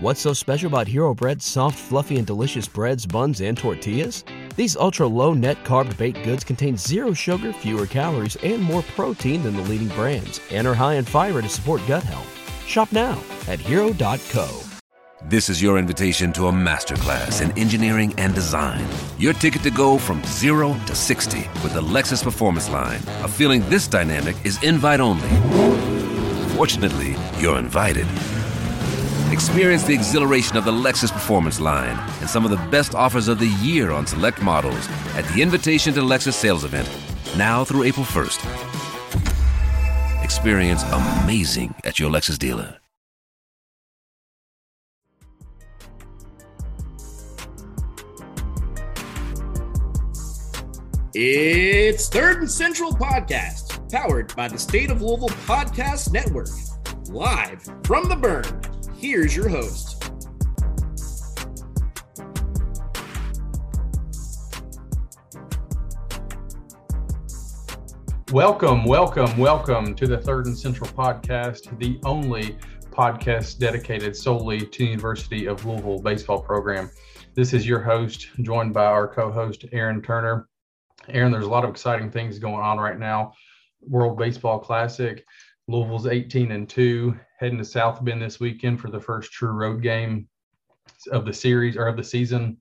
What's so special about Hero Bread's soft, fluffy, and delicious breads, buns, and tortillas? These ultra low net carb baked goods contain zero sugar, fewer calories, and more protein than the leading brands, and are high in fiber to support gut health. Shop now at hero.co. This is your invitation to a masterclass in engineering and design. Your ticket to go from zero to 60 with the Lexus Performance Line. A feeling this dynamic is invite only. Fortunately, you're invited. Experience the exhilaration of the Lexus Performance line and some of the best offers of the year on select models at the Invitation to Lexus sales event, now through April 1st. Experience amazing at your Lexus dealer. It's Third and Central Podcast, powered by the State of Louisville Podcast Network. Live from the Burn, here's your host. Welcome, welcome, welcome to the Third and Central Podcast, the only podcast dedicated solely to the University of Louisville baseball program. This is your host, joined by our co host, Aaron Turner. Aaron, there's a lot of exciting things going on right now. World Baseball Classic, Louisville's 18 and 2, heading to South Bend this weekend for the first true road game of the series or of the season.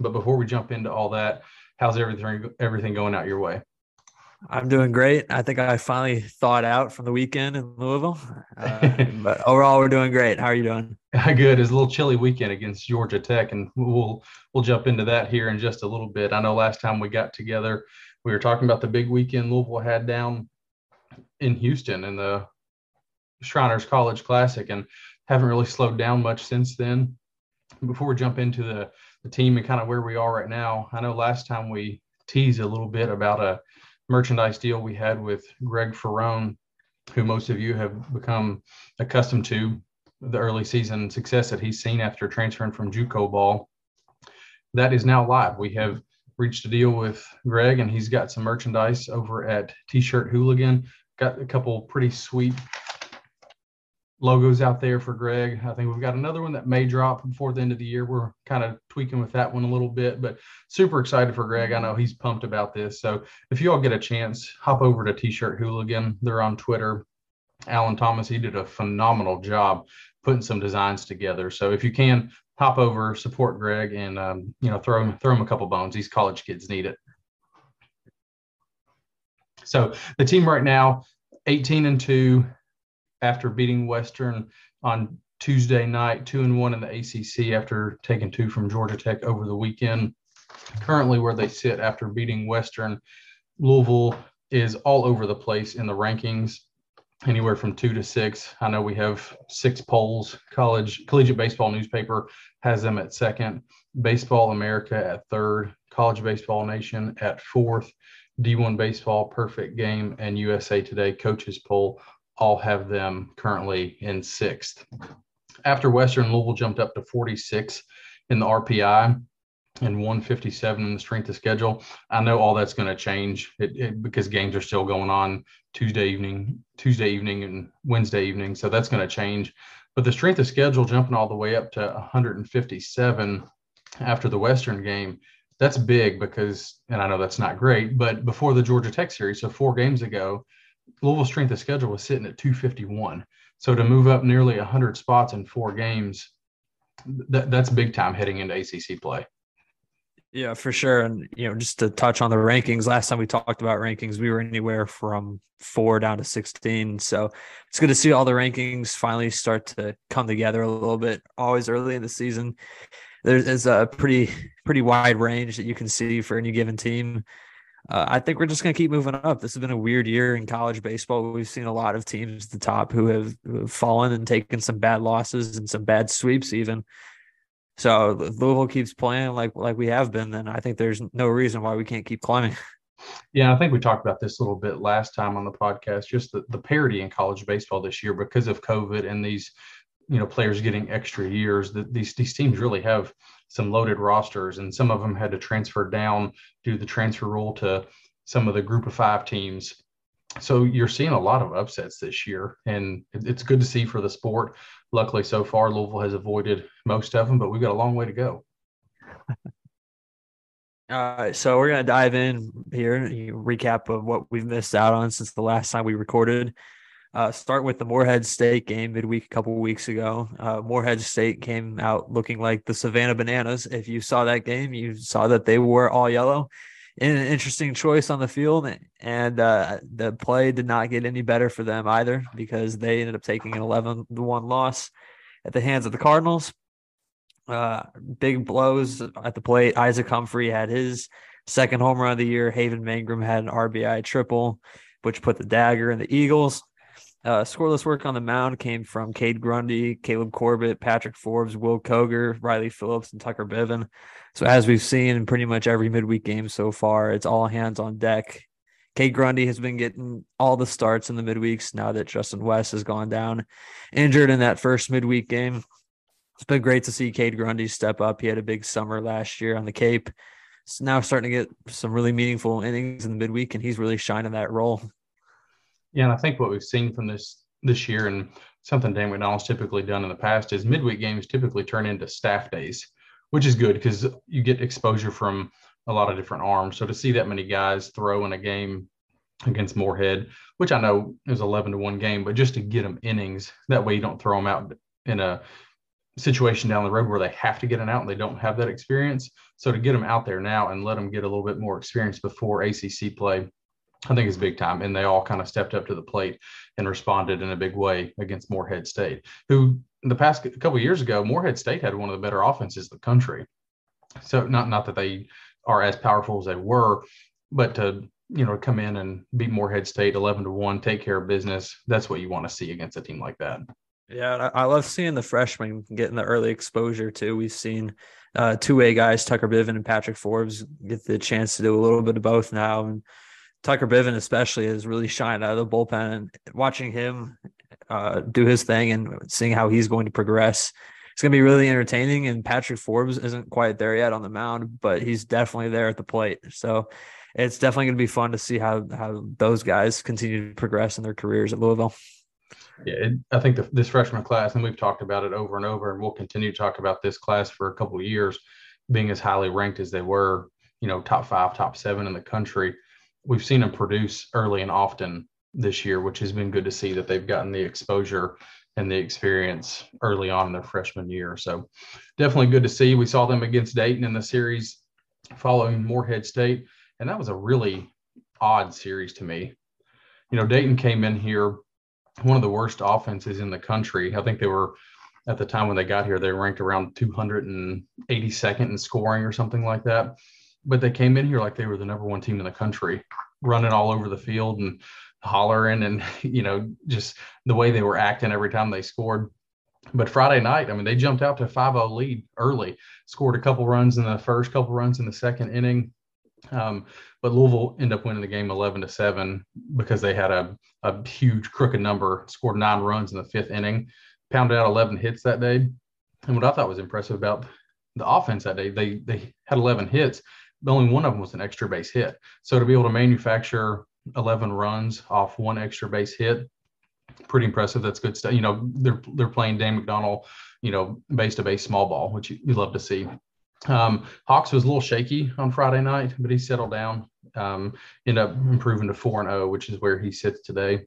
But before we jump into all that, how's everything everything going out your way? I'm doing great. I think I finally thawed out from the weekend in Louisville. Uh, but overall, we're doing great. How are you doing? Good. It's a little chilly weekend against Georgia Tech, and we'll we'll jump into that here in just a little bit. I know last time we got together, we were talking about the big weekend Louisville had down in Houston and the Shriners College Classic, and haven't really slowed down much since then. Before we jump into the the team and kind of where we are right now, I know last time we teased a little bit about a merchandise deal we had with Greg Farone, who most of you have become accustomed to the early season success that he's seen after transferring from JUCO ball. That is now live. We have reached a deal with Greg, and he's got some merchandise over at T-shirt Hooligan. Got a couple pretty sweet logos out there for Greg. I think we've got another one that may drop before the end of the year. We're kind of tweaking with that one a little bit, but super excited for Greg. I know he's pumped about this. So if you all get a chance, hop over to T-shirt Hooligan. They're on Twitter. Alan Thomas, he did a phenomenal job putting some designs together. So if you can hop over, support Greg, and um, you know throw him throw him a couple bones. These college kids need it. So the team right now, 18 and two, after beating Western on Tuesday night, two and one in the ACC after taking two from Georgia Tech over the weekend. Currently, where they sit after beating Western, Louisville is all over the place in the rankings, anywhere from two to six. I know we have six polls. College Collegiate Baseball Newspaper has them at second. Baseball America at third. College Baseball Nation at fourth. D1 Baseball Perfect Game and USA Today Coaches Poll all have them currently in sixth. After Western, Louisville jumped up to 46 in the RPI and 157 in the strength of schedule. I know all that's going to change it, it, because games are still going on Tuesday evening, Tuesday evening, and Wednesday evening. So that's going to change. But the strength of schedule jumping all the way up to 157 after the Western game, that's big because, and I know that's not great, but before the Georgia Tech series, so four games ago, Louisville strength of schedule was sitting at 251. So to move up nearly 100 spots in four games, that, that's big time heading into ACC play. Yeah, for sure. And, you know, just to touch on the rankings, last time we talked about rankings, we were anywhere from four down to 16. So it's good to see all the rankings finally start to come together a little bit. Always early in the season, there's a pretty, pretty wide range that you can see for any given team uh, I think we're just going to keep moving up. This has been a weird year in college baseball. We've seen a lot of teams at the top who have, who have fallen and taken some bad losses and some bad sweeps, even. So Louisville keeps playing like like we have been, then I think there's no reason why we can't keep climbing. Yeah, I think we talked about this a little bit last time on the podcast. Just the, the parity in college baseball this year because of COVID and these, you know, players getting extra years. That these these teams really have some loaded rosters, and some of them had to transfer down due the transfer rule to some of the group of five teams. So you're seeing a lot of upsets this year, and it's good to see for the sport. Luckily, so far, Louisville has avoided most of them, but we've got a long way to go. All right, so we're gonna dive in here, recap of what we've missed out on since the last time we recorded. Uh, start with the Morehead State game midweek a couple weeks ago. Uh, Morehead State came out looking like the Savannah Bananas. If you saw that game, you saw that they were all yellow. an interesting choice on the field, and uh, the play did not get any better for them either because they ended up taking an 11 to 1 loss at the hands of the Cardinals. Uh, big blows at the plate. Isaac Humphrey had his second home run of the year. Haven Mangrum had an RBI triple, which put the dagger in the Eagles. Uh, scoreless work on the mound came from Cade Grundy, Caleb Corbett, Patrick Forbes, Will Koger, Riley Phillips, and Tucker Biven. So as we've seen in pretty much every midweek game so far, it's all hands on deck. Cade Grundy has been getting all the starts in the midweeks now that Justin West has gone down injured in that first midweek game. It's been great to see Cade Grundy step up. He had a big summer last year on the Cape. It's now starting to get some really meaningful innings in the midweek, and he's really shining that role. Yeah, and I think what we've seen from this this year and something Dan McDonnell's typically done in the past is midweek games typically turn into staff days, which is good because you get exposure from a lot of different arms. So to see that many guys throw in a game against Morehead, which I know is 11 to 1 game, but just to get them innings, that way you don't throw them out in a situation down the road where they have to get an out and they don't have that experience. So to get them out there now and let them get a little bit more experience before ACC play I think it's big time. And they all kind of stepped up to the plate and responded in a big way against Morehead State, who in the past couple years ago, Morehead State had one of the better offenses in the country. So not not that they are as powerful as they were, but to you know come in and beat Morehead State eleven to one, take care of business. That's what you want to see against a team like that. Yeah, I love seeing the freshmen getting the early exposure too. We've seen uh, two way guys, Tucker Biven and Patrick Forbes, get the chance to do a little bit of both now, and Tucker Biven especially has really shined out of the bullpen and watching him uh, do his thing and seeing how he's going to progress. It's going to be really entertaining. And Patrick Forbes isn't quite there yet on the mound, but he's definitely there at the plate. So it's definitely going to be fun to see how how those guys continue to progress in their careers at Louisville. Yeah, it, I think the, this freshman class, and we've talked about it over and over, and we'll continue to talk about this class for a couple of years, being as highly ranked as they were, you know, top five, top seven in the country we've seen them produce early and often this year, which has been good to see that they've gotten the exposure and the experience early on in their freshman year. So definitely good to see. We saw them against Dayton in the series following Morehead State, and that was a really odd series to me. You know, Dayton came in here one of the worst offenses in the country. I think they were at the time when they got here, they ranked around 282nd in scoring or something like that but they came in here like they were the number one team in the country, running all over the field and hollering and you know just the way they were acting every time they scored. But Friday night, I mean, they jumped out to a 5-0 lead early, scored a couple runs in the first, couple runs in the second inning. Um, but Louisville ended up winning the game 11 to 7 because they had a, a huge crooked number, scored nine runs in the fifth inning, pounded out 11 hits that day. And what I thought was impressive about the offense that day, they they had 11 hits, only one of them was an extra base hit. So to be able to manufacture 11 runs off one extra base hit, pretty impressive. That's good stuff. You know, they're they're playing Dan McDonnell, you know, base to base small ball, which you, you love to see. Um, Hawks was a little shaky on Friday night, but he settled down. Um, ended up improving to four and zero, oh, which is where he sits today.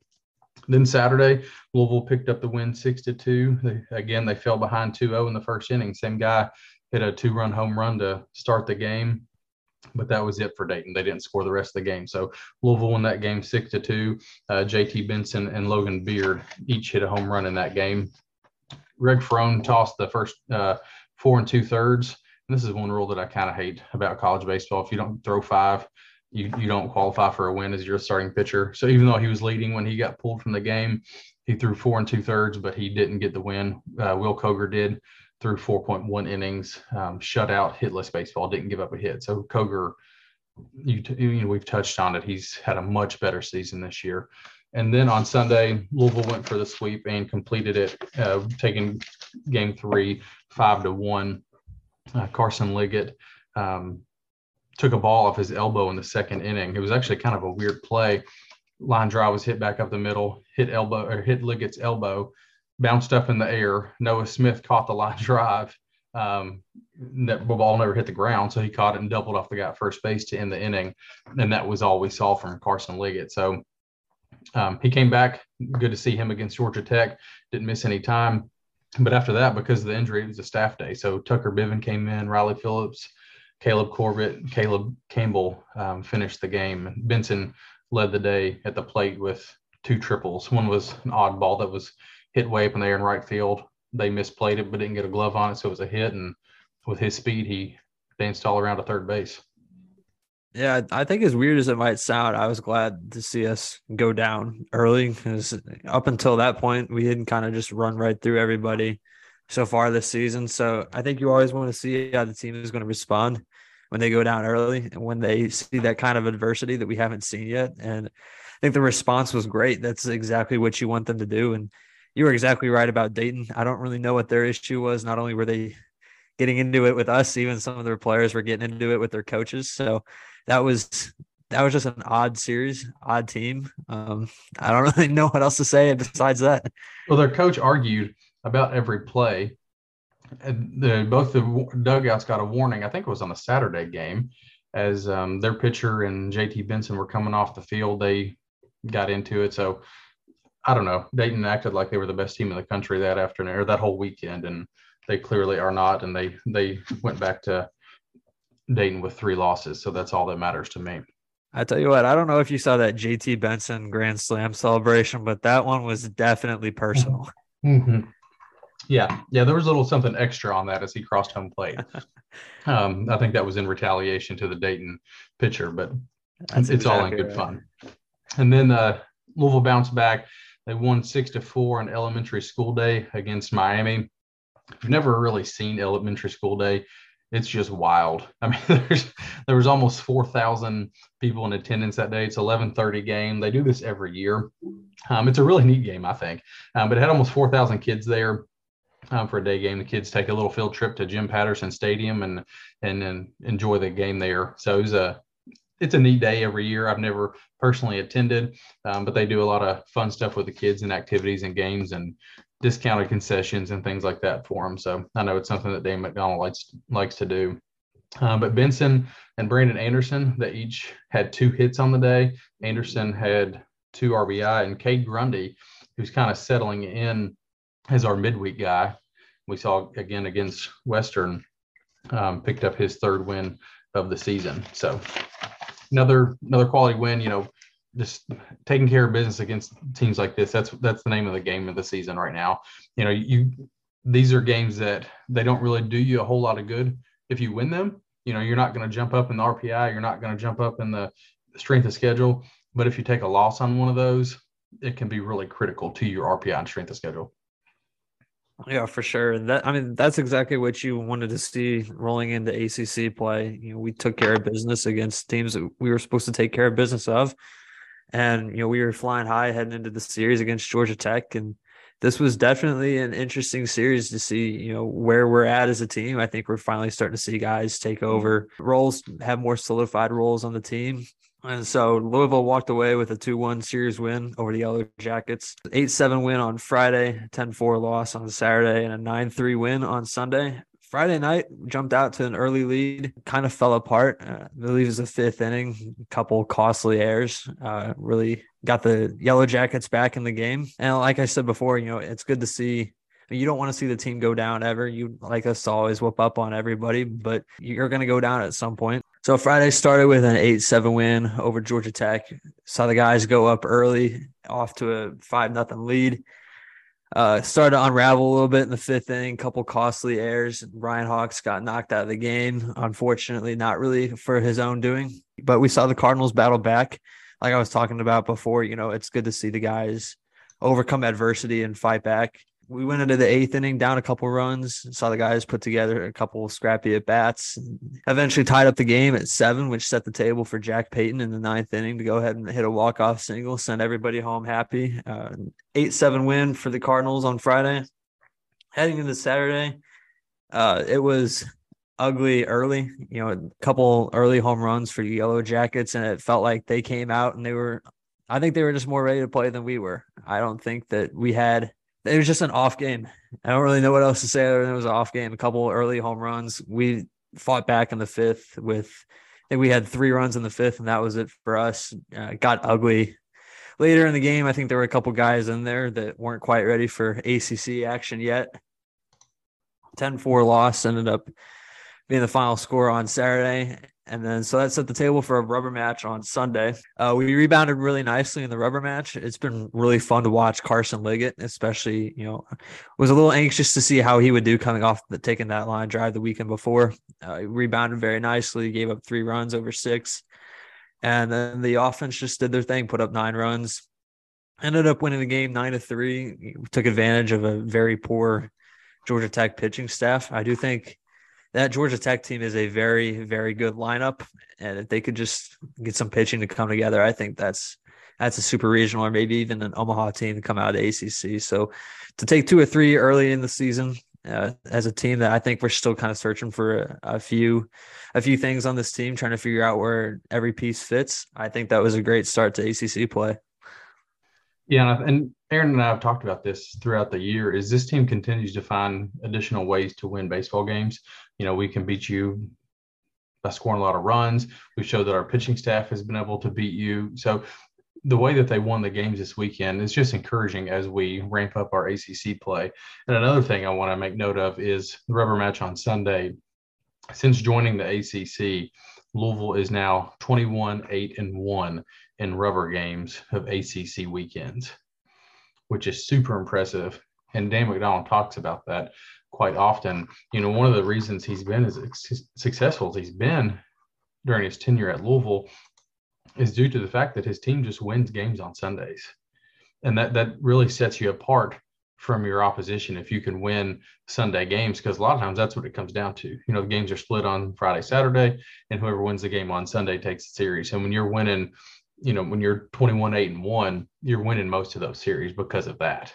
Then Saturday, Louisville picked up the win six to two. Again, they fell behind 2-0 in the first inning. Same guy hit a two-run home run to start the game but that was it for Dayton. They didn't score the rest of the game. So Louisville won that game six to two. Uh, JT Benson and Logan Beard each hit a home run in that game. Greg Farone tossed the first uh, four and two thirds. And this is one rule that I kind of hate about college baseball. If you don't throw five, you, you don't qualify for a win as your starting pitcher. So even though he was leading when he got pulled from the game, he threw four and two thirds, but he didn't get the win. Uh, Will Koger did through 4.1 innings, um, shutout, hitless baseball, didn't give up a hit. So Koger, you, you know, we've touched on it. He's had a much better season this year. And then on Sunday, Louisville went for the sweep and completed it, uh, taking game three, five to one. Uh, Carson Liggett um, took a ball off his elbow in the second inning. It was actually kind of a weird play. line drive was hit back up the middle, hit elbow or hit Liggett's elbow, bounced up in the air. Noah Smith caught the line drive. Um, that ball never hit the ground, so he caught it and doubled off the guy at first base to end the inning, and that was all we saw from Carson Liggett. So um, he came back. Good to see him against Georgia Tech. Didn't miss any time. But after that, because of the injury, it was a staff day. So Tucker Biven came in, Riley Phillips, Caleb Corbett, Caleb Campbell um, finished the game. Benson led the day at the plate with two triples. One was an odd ball that was hit way up in the air in right field. They misplayed it, but didn't get a glove on it, so it was a hit. And with his speed, he danced all around to third base. Yeah, I think as weird as it might sound, I was glad to see us go down early because up until that point, we didn't kind of just run right through everybody so far this season. So I think you always want to see how the team is going to respond when they go down early and when they see that kind of adversity that we haven't seen yet. And I think the response was great. That's exactly what you want them to do. And you were exactly right about Dayton. I don't really know what their issue was. Not only were they getting into it with us, even some of their players were getting into it with their coaches. So that was that was just an odd series, odd team. Um, I don't really know what else to say besides that. Well, their coach argued about every play. And the, both the dugouts got a warning. I think it was on a Saturday game, as um, their pitcher and JT Benson were coming off the field. They got into it. So I don't know. Dayton acted like they were the best team in the country that afternoon or that whole weekend, and they clearly are not. And they they went back to Dayton with three losses. So that's all that matters to me. I tell you what, I don't know if you saw that JT Benson Grand Slam celebration, but that one was definitely personal. Mm-hmm. Yeah, yeah, there was a little something extra on that as he crossed home plate. um, I think that was in retaliation to the Dayton pitcher, but That's it's exactly all in good right. fun. And then uh, Louisville bounced back. They won six to four on elementary school day against Miami. If you've never really seen elementary school day it's just wild. I mean, there's there was almost four thousand people in attendance that day. It's eleven thirty game. They do this every year. Um, it's a really neat game, I think. Um, but it had almost four thousand kids there. Um, for a day game, the kids take a little field trip to Jim Patterson Stadium and and and enjoy the game there. So it was a it's a neat day every year. I've never personally attended, um, but they do a lot of fun stuff with the kids and activities and games and discounted concessions and things like that for them. So I know it's something that Dan McDonnell likes likes to do. Uh, but Benson and Brandon Anderson, they each had two hits on the day. Anderson had two RBI, and Cade Grundy, who's kind of settling in as our midweek guy. We saw again against Western, um, picked up his third win of the season. So another another quality win. You know, just taking care of business against teams like this. That's that's the name of the game of the season right now. You know, you these are games that they don't really do you a whole lot of good if you win them. You know, you're not going to jump up in the RPI. You're not going to jump up in the strength of schedule. But if you take a loss on one of those, it can be really critical to your RPI and strength of schedule. Yeah, for sure. And that I mean, that's exactly what you wanted to see rolling into ACC play. You know, we took care of business against teams that we were supposed to take care of business of. And, you know, we were flying high heading into the series against Georgia Tech. And this was definitely an interesting series to see, you know, where we're at as a team. I think we're finally starting to see guys take over roles, have more solidified roles on the team. And so Louisville walked away with a 2 1 series win over the Yellow Jackets, 8 7 win on Friday, 10 4 loss on Saturday, and a 9 3 win on Sunday. Friday night jumped out to an early lead, kind of fell apart. Uh, I believe it was the fifth inning, a couple costly errors, uh, really got the Yellow Jackets back in the game. And like I said before, you know, it's good to see. You don't want to see the team go down ever. You like us to always whoop up on everybody, but you're going to go down at some point. So Friday started with an 8 7 win over Georgia Tech. Saw the guys go up early, off to a 5 nothing lead uh, started to unravel a little bit in the fifth inning, couple costly errors. Ryan Hawks got knocked out of the game, unfortunately, not really for his own doing. But we saw the Cardinals battle back. Like I was talking about before, you know, it's good to see the guys overcome adversity and fight back we went into the eighth inning down a couple runs saw the guys put together a couple scrappy at bats eventually tied up the game at seven which set the table for jack payton in the ninth inning to go ahead and hit a walk-off single send everybody home happy uh, eight seven win for the cardinals on friday heading into saturday uh, it was ugly early you know a couple early home runs for the yellow jackets and it felt like they came out and they were I think they were just more ready to play than we were. I don't think that we had. It was just an off game. I don't really know what else to say other than it was an off game. A couple early home runs. We fought back in the fifth with. I think we had three runs in the fifth, and that was it for us. Uh, got ugly later in the game. I think there were a couple guys in there that weren't quite ready for ACC action yet. 10-4 loss ended up being the final score on Saturday. And then so that set the table for a rubber match on Sunday. Uh, we rebounded really nicely in the rubber match. It's been really fun to watch Carson Liggett, especially, you know, was a little anxious to see how he would do coming off the taking that line drive the weekend before. Uh, rebounded very nicely, gave up three runs over six. And then the offense just did their thing, put up nine runs, ended up winning the game nine to three. Took advantage of a very poor Georgia Tech pitching staff. I do think that Georgia Tech team is a very, very good lineup. And if they could just get some pitching to come together, I think that's that's a super regional or maybe even an Omaha team to come out of the ACC. So to take two or three early in the season uh, as a team that I think we're still kind of searching for a, a, few a few things on this team, trying to figure out where every piece fits. I think that was a great start to ACC play. Yeah, and Aaron and I have talked about this throughout the year. Is this team continues to find additional ways to win baseball games? You know, we can beat you by scoring a lot of runs. We showed that our pitching staff has been able to beat you. So the way that they won the games this weekend is just encouraging as we ramp up our ACC play. And another thing I want to make note of is the rubber match on Sunday. Since joining the ACC, Louisville is now 21 8 and 1 in rubber games of ACC weekends, which is super impressive. And Dan McDonnell talks about that quite often. You know, one of the reasons he's been as successful as he's been during his tenure at Louisville is due to the fact that his team just wins games on Sundays. And that that really sets you apart from your opposition if you can win Sunday games because a lot of times that's what it comes down to. You know, the games are split on Friday, Saturday, and whoever wins the game on Sunday takes the series. And when you're winning you know, when you're 21, 8, and 1, you're winning most of those series because of that.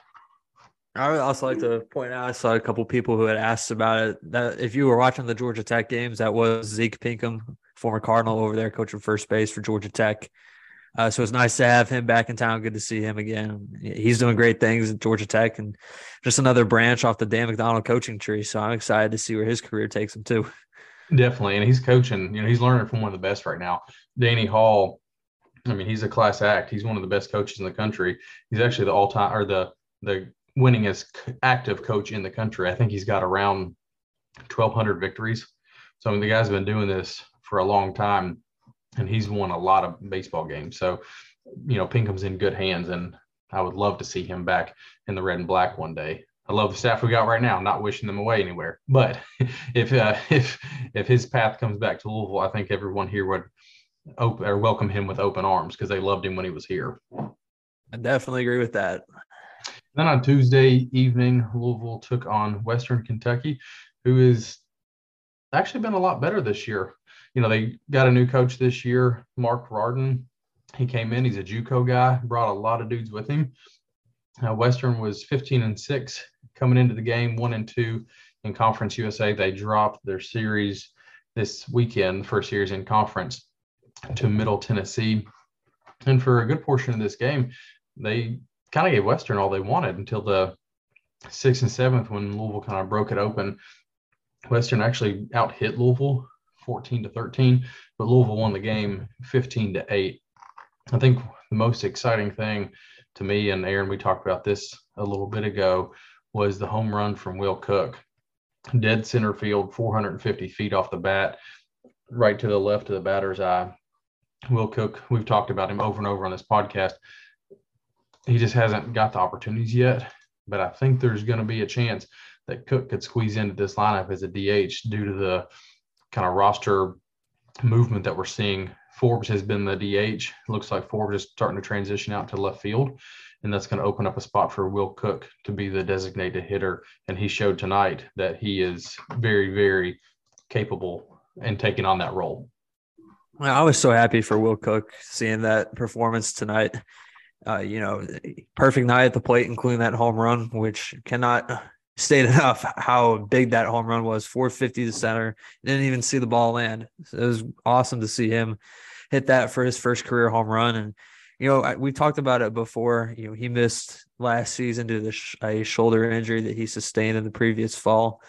I would also like to point out I saw a couple people who had asked about it. That if you were watching the Georgia Tech games, that was Zeke Pinkham, former Cardinal over there, coaching first base for Georgia Tech. Uh, so it's nice to have him back in town. Good to see him again. He's doing great things at Georgia Tech and just another branch off the Dan McDonnell coaching tree. So I'm excited to see where his career takes him too. Definitely. And he's coaching, you know, he's learning from one of the best right now. Danny Hall I mean, he's a class act. He's one of the best coaches in the country. He's actually the all time or the the winningest active coach in the country. I think he's got around 1,200 victories. So I mean, the guy's been doing this for a long time, and he's won a lot of baseball games. So you know, Pinkham's in good hands, and I would love to see him back in the red and black one day. I love the staff we got right now. Not wishing them away anywhere, but if uh, if if his path comes back to Louisville, I think everyone here would open or welcome him with open arms because they loved him when he was here. I definitely agree with that. Then on Tuesday evening, Louisville took on Western Kentucky, who has actually been a lot better this year. You know, they got a new coach this year, Marc Rardin. He came in, he's a JUCO guy, brought a lot of dudes with him. Uh, Western was 15 and 6 coming into the game, 1 and 2 in Conference USA. They dropped their series this weekend, first series in conference to Middle Tennessee. And for a good portion of this game, they kind of gave Western all they wanted until the sixth and seventh when Louisville kind of broke it open. Western actually out hit Louisville 14 to 13, but Louisville won the game 15 to 8. I think the most exciting thing to me, and Aaron, we talked about this a little bit ago, was the home run from Will Cook. Dead center field, 450 feet off the bat, right to the left of the batter's eye. Will Cook, we've talked about him over and over on this podcast. He just hasn't got the opportunities yet, but I think there's going to be a chance that Cook could squeeze into this lineup as a DH due to the kind of roster movement that we're seeing. Forbes has been the DH. Looks like Forbes is starting to transition out to left field, and that's going to open up a spot for Will Cook to be the designated hitter. And he showed tonight that he is very, very capable in taking on that role. I was so happy for Will Cook seeing that performance tonight. Uh, you know, perfect night at the plate, including that home run, which cannot state enough how big that home run was 450 to center. Didn't even see the ball land. So it was awesome to see him hit that for his first career home run. And you know, we talked about it before. You know, he missed last season due to sh- a shoulder injury that he sustained in the previous fall.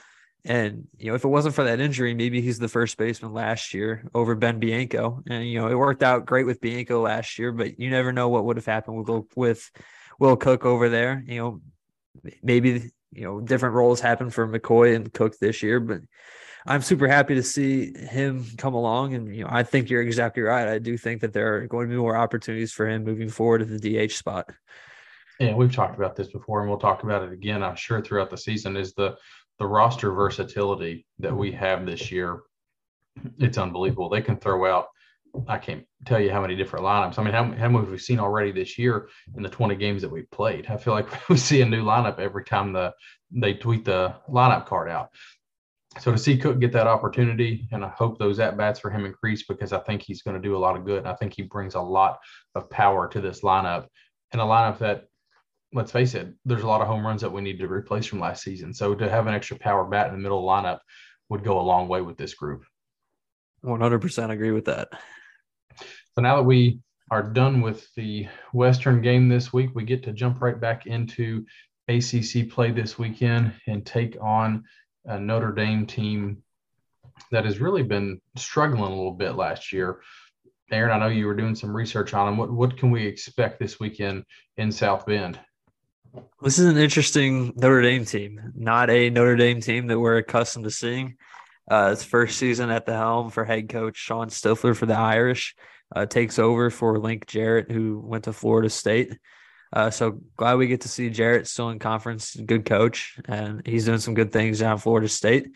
And, you know, if it wasn't for that injury, maybe he's the first baseman last year over Ben Bianco. And, you know, it worked out great with Bianco last year, but you never know what would have happened with, with Will Cook over there. You know, maybe, you know, different roles happen for McCoy and Cook this year, but I'm super happy to see him come along. And, you know, I think you're exactly right. I do think that there are going to be more opportunities for him moving forward at the DH spot. Yeah, we've talked about this before and we'll talk about it again, I'm sure, throughout the season is the the roster versatility that we mm-hmm. have this year. It's unbelievable. They can throw out I can't tell you how many different lineups. I mean, how, how many have we seen already this year in the 20 games that we've played? I feel like we see a new lineup every time the they tweet the lineup card out. So to see Cook get that opportunity, and I hope those at bats for him increase because I think he's going to do a lot of good. I think he brings a lot of power to this lineup, and a lineup that, let's face it, there's a lot of home runs that we need to replace from last season. So to have an extra power bat in the middle of the lineup would go a long way with this group. 100% agree with that. So now that we are done with the Western game this week, we get to jump right back into ACC play this weekend and take on a Notre Dame team that has really been struggling a little bit last year. Aaron, I know you were doing some research on them. What what can we expect this weekend in South Bend? This is an interesting Notre Dame team, not a Notre Dame team that we're accustomed to seeing. Uh, it's first season at the helm for head coach Shawn Stiffler for the Irish. Uh, takes over for Link Jarrett, who went to Florida State. Uh, so glad we get to see Jarrett still in conference. Good coach, and he's doing some good things down Florida State.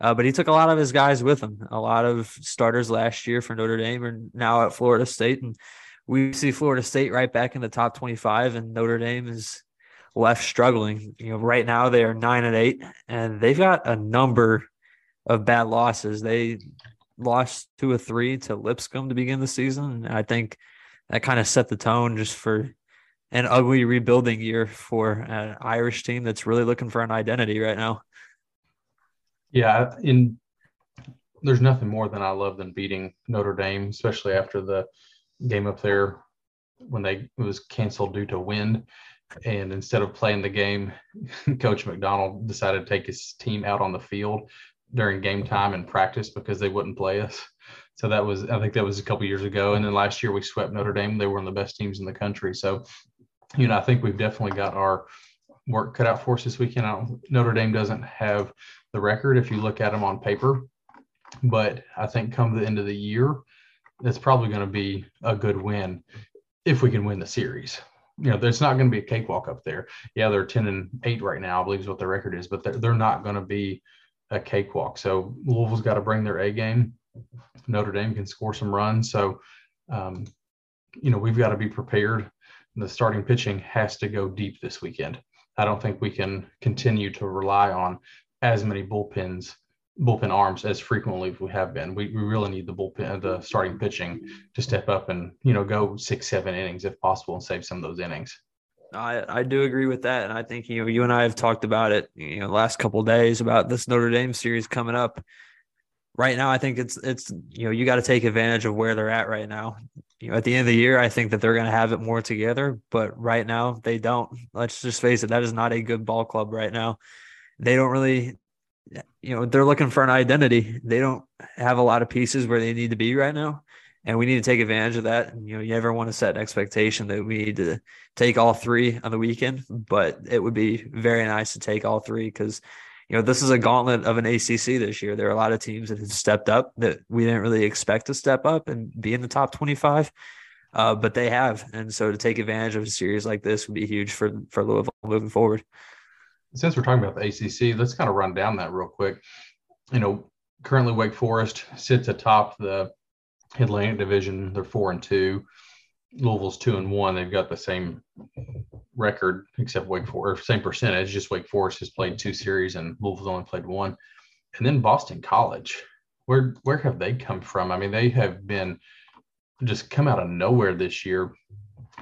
Uh, but he took a lot of his guys with him. A lot of starters last year for Notre Dame are now at Florida State, and we see Florida State right back in the top twenty-five, and Notre Dame is left struggling. You know, right now they are nine and eight, and they've got a number of bad losses. They lost two or three to Lipscomb to begin the season. And I think that kind of set the tone just for an ugly rebuilding year for an Irish team that's really looking for an identity right now. Yeah, in there's nothing more than I love than beating Notre Dame, especially after the game up there when they it was canceled due to wind. And instead of playing the game, Coach McDonnell decided to take his team out on the field during game time and practice because they wouldn't play us. So that was, I think that was a couple years ago. And then last year we swept Notre Dame. They were one of the best teams in the country. So you know, I think we've definitely got our work cut out for us this weekend. Notre Dame doesn't have the record if you look at them on paper, but I think come the end of the year, it's probably going to be a good win if we can win the series. You know, there's not going to be a cakewalk up there. Yeah, they're 10 and 8 right now, I believe is what the record is, but they're, they're not going to be a cakewalk. So Louisville's got to bring their A game. Notre Dame can score some runs. So, um, you know, we've got to be prepared the starting pitching has to go deep this weekend. I don't think we can continue to rely on as many bullpens, bullpen arms as frequently as we have been. We, we really need the bullpen, the starting pitching to step up and, you know, go six, seven innings if possible and save some of those innings. I, I do agree with that. And I think, you know, you and I have talked about it, you know, last couple days about this Notre Dame series coming up right now, I think it's it's you know you got to take advantage of where they're at right now. You know, at the end of the year, I think that they're going to have it more together, but right now they don't. Let's just face it, that is not a good ball club right now. They don't really, you know, they're looking for an identity. They don't have a lot of pieces where they need to be right now, and we need to take advantage of that. And, you know, you never want to set an expectation that we need to take all three on the weekend, but it would be very nice to take all three because you know, this is a gauntlet of an ACC this year. There are a lot of teams that have stepped up that we didn't really expect to step up and be in the top 25, uh, but they have. And so to take advantage of a series like this would be huge for, for Louisville moving forward. Since we're talking about the ACC, let's kind of run down that real quick. You know, currently Wake Forest sits atop the Atlantic Division. They're four and two. Louisville's two and one. They've got the same record except Wake Forest, same percentage. Just Wake Forest has played two series and Louisville's only played one. And then Boston College, where where have they come from? I mean, they have been just come out of nowhere this year.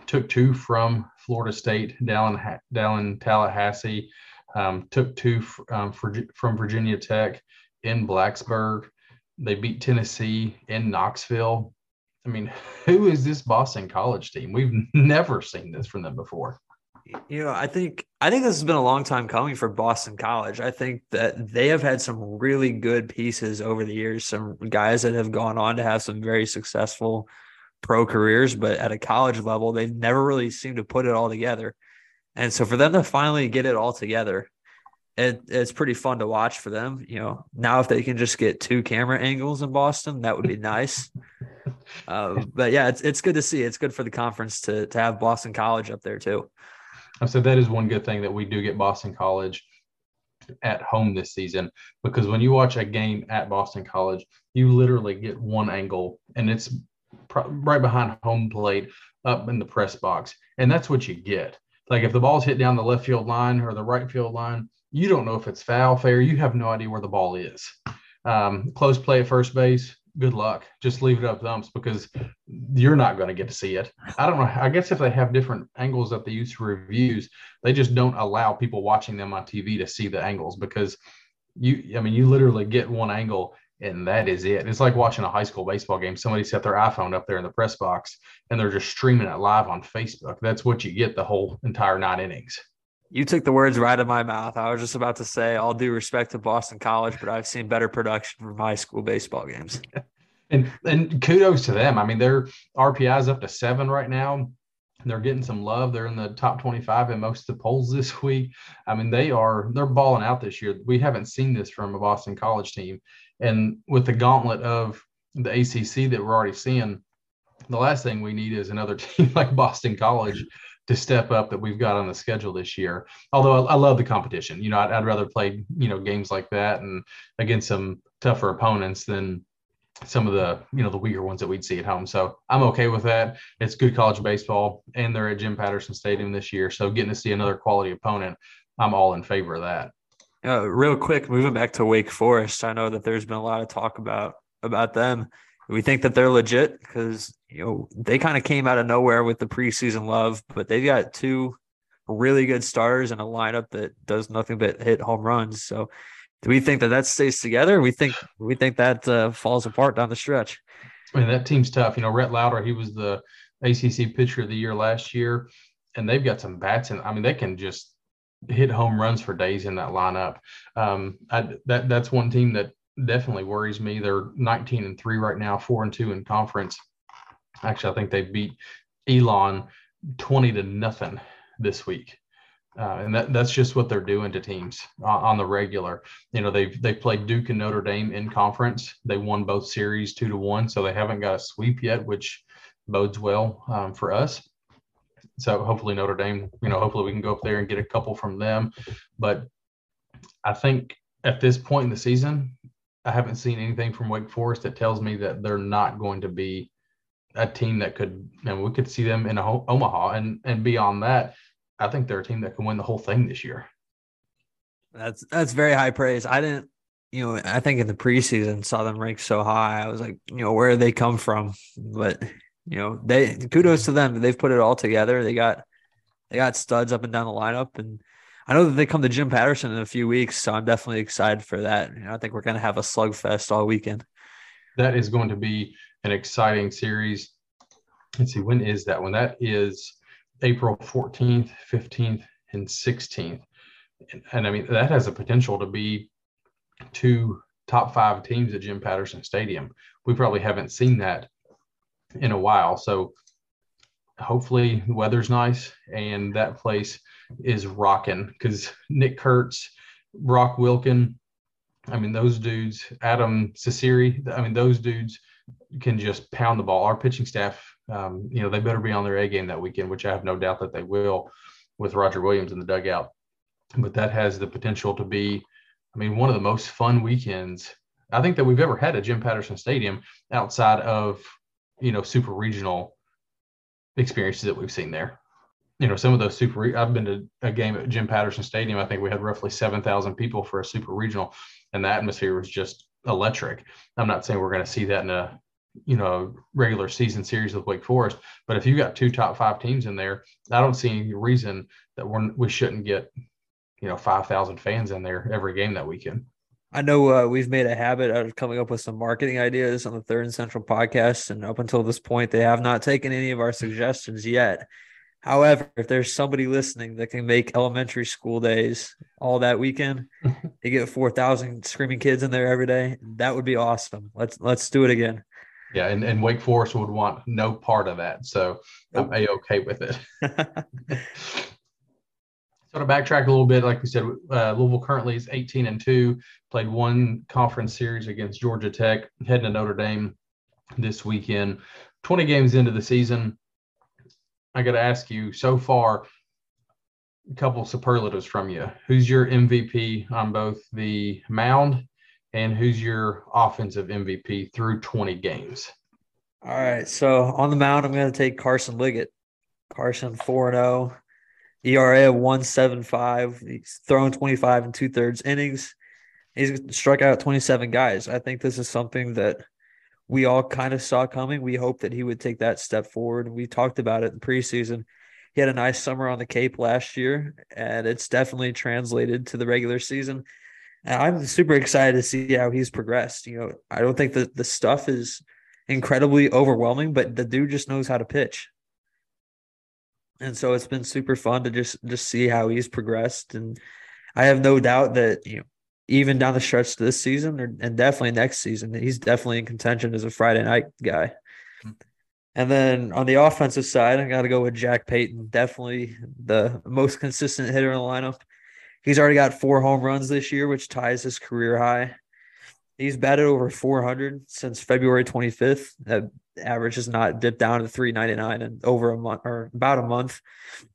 Took two from Florida State, Dallin, Dallin Tallahassee. Um, took two um, for, from Virginia Tech in Blacksburg. They beat Tennessee in Knoxville I mean, who is this Boston College team? We've never seen this from them before. You know, I think I think this has been a long time coming for Boston College. I think that they have had some really good pieces over the years, some guys that have gone on to have some very successful pro careers, but at a college level, they've never really seemed to put it all together. And so for them to finally get it all together, it, it's pretty fun to watch for them. You know, now if they can just get two camera angles in Boston, that would be nice. uh, but yeah, it's it's good to see. It's good for the conference to to have Boston College up there too. So that is one good thing that we do get Boston College at home this season because when you watch a game at Boston College, you literally get one angle and it's right behind home plate up in the press box. And that's what you get. Like if the ball's hit down the left field line or the right field line, you don't know if it's foul, fair. You have no idea where the ball is. Um, close play at first base, good luck. Just leave it up thumps because you're not going to get to see it. I don't know. I guess if they have different angles that they use for reviews, they just don't allow people watching them on TV to see the angles because you, I mean, you literally get one angle and that is it. It's like watching a high school baseball game. Somebody set their iPhone up there in the press box and they're just streaming it live on Facebook. That's what you get the whole entire nine innings. You took the words right out of my mouth. I was just about to say, all due respect to Boston College, but I've seen better production from high school baseball games. and and kudos to them. I mean, their RPI is up to seven right now. They're getting some love. They're in the top 25 in most of the polls this week. I mean, they are they're balling out this year. We haven't seen this from a Boston College team. And with the gauntlet of the ACC that we're already seeing, the last thing we need is another team like Boston College to step up that we've got on the schedule this year. Although I, I love the competition, you know, I'd, I'd, rather play you know games like that and against some tougher opponents than some of the you know the weaker ones that we'd see at home. So I'm okay with that. It's good college baseball, and they're at Jim Patterson Stadium this year, so getting to see another quality opponent, I'm all in favor of that. Uh, real quick, moving back to Wake Forest, I know that there's been a lot of talk about about them. We think that they're legit because you know they kind of came out of nowhere with the preseason love, but they've got two really good starters and a lineup that does nothing but hit home runs. So, do we think that that stays together? We think we think that uh, falls apart down the stretch. I mean, that team's tough. You know, Rhett Lowder, he was the ACC Pitcher of the Year last year, and they've got some bats, and I mean, they can just hit home runs for days in that lineup. Um, I, that that's one team that definitely worries me. They're 19 and three right now, four and two in conference. Actually, I think they beat Elon 20 to nothing this week. Uh, and that, that's just what they're doing to teams on, on, the regular. You know, they've they played Duke and Notre Dame in conference. They won both series two to one, so they haven't got a sweep yet, which bodes well um, for us. So hopefully Notre Dame, you know, hopefully we can go up there and get a couple from them. But I think at this point in the season, I haven't seen anything from Wake Forest that tells me that they're not going to be a team that could, and we could see them in a, Omaha. And and beyond that, I think they're a team that can win the whole thing this year. That's that's very high praise. I didn't, you know, I think in the preseason saw them ranked so high. I was like, you know, where do they come from? But you know, they kudos to them. They've put it all together. They got they got studs up and down the lineup, and I know that they come to Jim Patterson in a few weeks, so I'm definitely excited for that. You know, I think we're going to have a slugfest all weekend. That is going to be an exciting series. Let's see, when is that one? That is April 14th, 15th, and 16th. And, and I mean, that has a potential to be two top five teams at Jim Patterson Stadium. We probably haven't seen that in a while. So hopefully the weather's nice and that place is rocking because Nick Kurtz, Brock Wilken, I mean, those dudes, Adam Cecere, I mean, those dudes can just pound the ball. Our pitching staff, um, you know, they better be on their A game that weekend, which I have no doubt that they will with Roger Williams in the dugout. But that has the potential to be, I mean, one of the most fun weekends I think that we've ever had at Jim Patterson Stadium outside of you know, super regional experiences that we've seen there. You know, some of those super, I've been to a game at Jim Patterson Stadium. I think we had roughly 7,000 people for a super regional, and the atmosphere was just electric. I'm not saying we're going to see that in a, you know, regular season series with Wake Forest, but if you've got two top five teams in there, I don't see any reason that we're, we shouldn't get, you know, 5,000 fans in there every game that weekend. I know uh, we've made a habit of coming up with some marketing ideas on the Third and Central podcast, and up until this point, they have not taken any of our suggestions yet. However, if there's somebody listening that can make elementary school days all that weekend, they get four thousand screaming kids in there every day. That would be awesome. Let's let's do it again. Yeah, and, and Wake Forest would want no part of that, so I'm a okay with it. So to backtrack a little bit, like we said, uh, Louisville currently is 18 and two. Played one conference series against Georgia Tech, heading to Notre Dame this weekend. 20 games into the season, I got to ask you so far. A couple superlatives from you. Who's your MVP on both the mound and who's your offensive MVP through 20 games? All right. So on the mound, I'm going to take Carson Liggett. Carson 4 0, ERA of 175. He's thrown 25 and two thirds innings. He's struck out 27 guys. I think this is something that we all kind of saw coming. We hoped that he would take that step forward. We talked about it in preseason. He had a nice summer on the Cape last year, and it's definitely translated to the regular season. And I'm super excited to see how he's progressed. You know, I don't think that the stuff is incredibly overwhelming, but the dude just knows how to pitch and so it's been super fun to just just see how he's progressed and i have no doubt that you know even down the stretch to this season or, and definitely next season he's definitely in contention as a friday night guy and then on the offensive side i got to go with jack payton definitely the most consistent hitter in the lineup he's already got four home runs this year which ties his career high He's batted over 400 since February 25th. That average has not dipped down to 399 in over a month or about a month.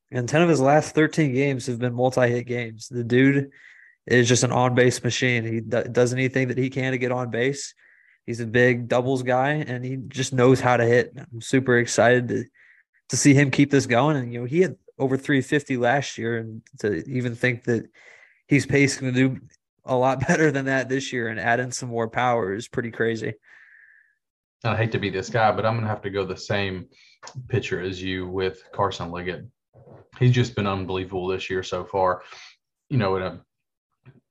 And 10 of his last 13 games have been multi hit games. The dude is just an on base machine. He does anything that he can to get on base. He's a big doubles guy and he just knows how to hit. I'm super excited to, to see him keep this going. And, you know, he had over 350 last year and to even think that he's pacing to do a lot better than that this year and add in some more power is pretty crazy. I hate to be this guy, but I'm going to have to go the same pitcher as you with Carson Liggett. He's just been unbelievable this year so far. You know, in a,